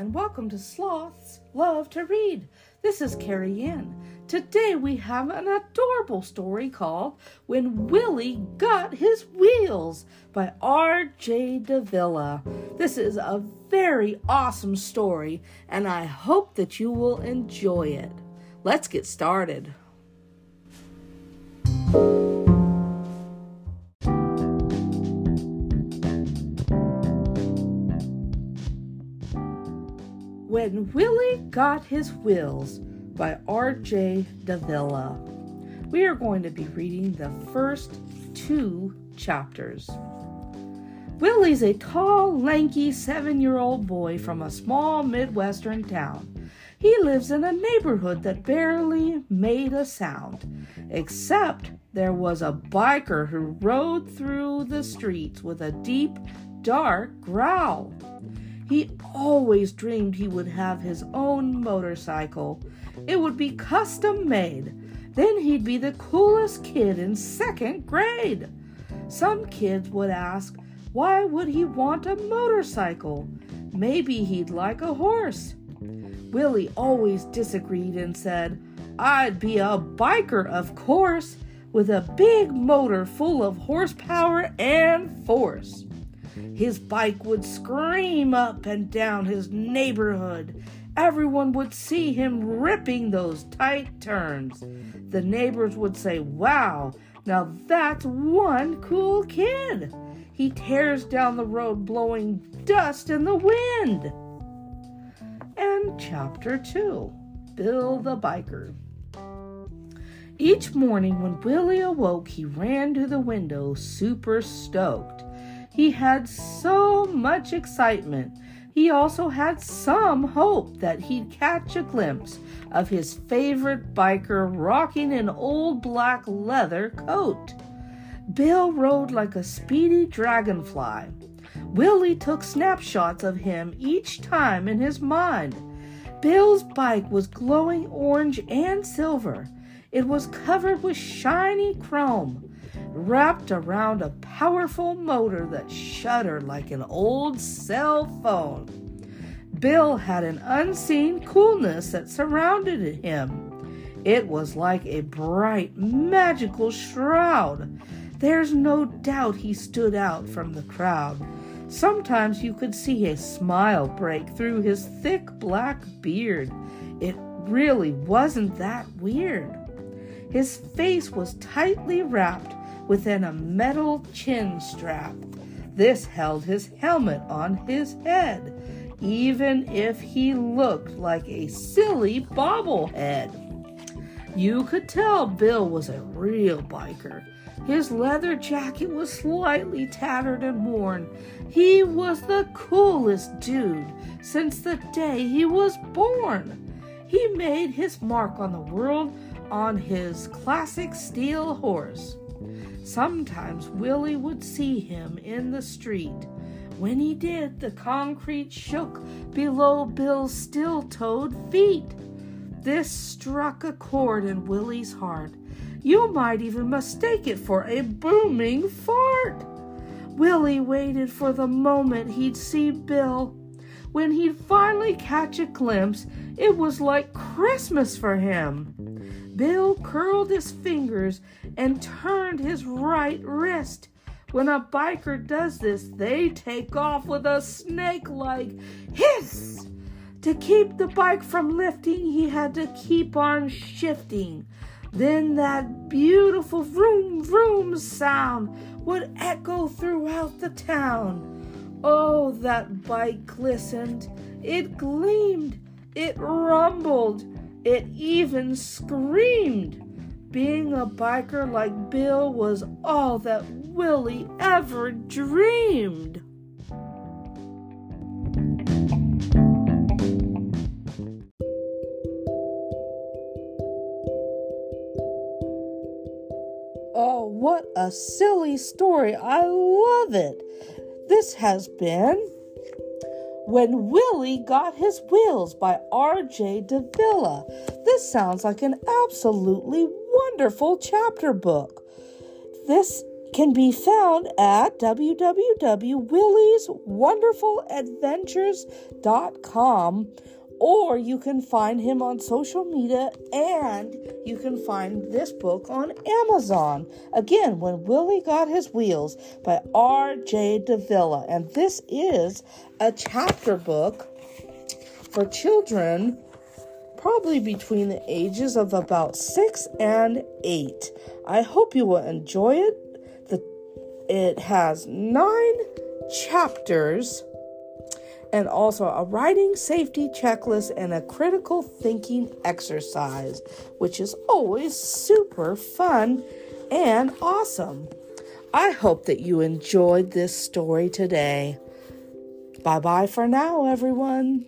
and welcome to Sloths Love to Read. This is Carrie Ann. Today we have an adorable story called When Willie Got His Wheels by R.J. Davila. This is a very awesome story, and I hope that you will enjoy it. Let's get started. When Willie Got His Wheels by R.J. Davila. We are going to be reading the first two chapters. Willie's a tall, lanky seven year old boy from a small Midwestern town. He lives in a neighborhood that barely made a sound, except there was a biker who rode through the streets with a deep, dark growl. He always dreamed he would have his own motorcycle. It would be custom made. Then he'd be the coolest kid in second grade. Some kids would ask, why would he want a motorcycle? Maybe he'd like a horse. Willie always disagreed and said, I'd be a biker, of course, with a big motor full of horsepower and force. His bike would scream up and down his neighborhood. Everyone would see him ripping those tight turns. The neighbors would say, Wow, now that's one cool kid. He tears down the road blowing dust in the wind. And chapter 2 Bill the Biker. Each morning when Willie awoke, he ran to the window, super stoked. He had so much excitement. He also had some hope that he'd catch a glimpse of his favorite biker rocking an old black leather coat. Bill rode like a speedy dragonfly. Willie took snapshots of him each time in his mind. Bill's bike was glowing orange and silver. It was covered with shiny chrome wrapped around a powerful motor that shuddered like an old cell phone. Bill had an unseen coolness that surrounded him. It was like a bright, magical shroud. There's no doubt he stood out from the crowd. Sometimes you could see a smile break through his thick black beard. It really wasn't that weird. His face was tightly wrapped within a metal chin strap. This held his helmet on his head, even if he looked like a silly bobblehead. You could tell Bill was a real biker. His leather jacket was slightly tattered and worn. He was the coolest dude since the day he was born. He made his mark on the world on his classic steel horse. Sometimes Willie would see him in the street. When he did, the concrete shook below Bill's still toed feet. This struck a chord in Willie's heart. You might even mistake it for a booming fart. Willie waited for the moment he'd see Bill. When he'd finally catch a glimpse, it was like Christmas for him. Bill curled his fingers and turned his right wrist. When a biker does this, they take off with a snake like hiss. To keep the bike from lifting, he had to keep on shifting. Then that beautiful vroom vroom sound would echo throughout the town. Oh, that bike glistened, it gleamed, it rumbled, it even screamed. Being a biker like Bill was all that Willie ever dreamed. Oh, what a silly story! I love it. This has been when Willie Got His Wheels by R.J. Davila. This sounds like an absolutely wonderful chapter book. This can be found at www.willieswonderfuladventures.com or you can find him on social media and you can find this book on Amazon. Again, When Willie Got His Wheels by R.J. Davila. And this is a chapter book for children probably between the ages of about six and eight. I hope you will enjoy it. The, it has nine chapters and also a writing safety checklist and a critical thinking exercise, which is always super fun and awesome. I hope that you enjoyed this story today. Bye bye for now, everyone.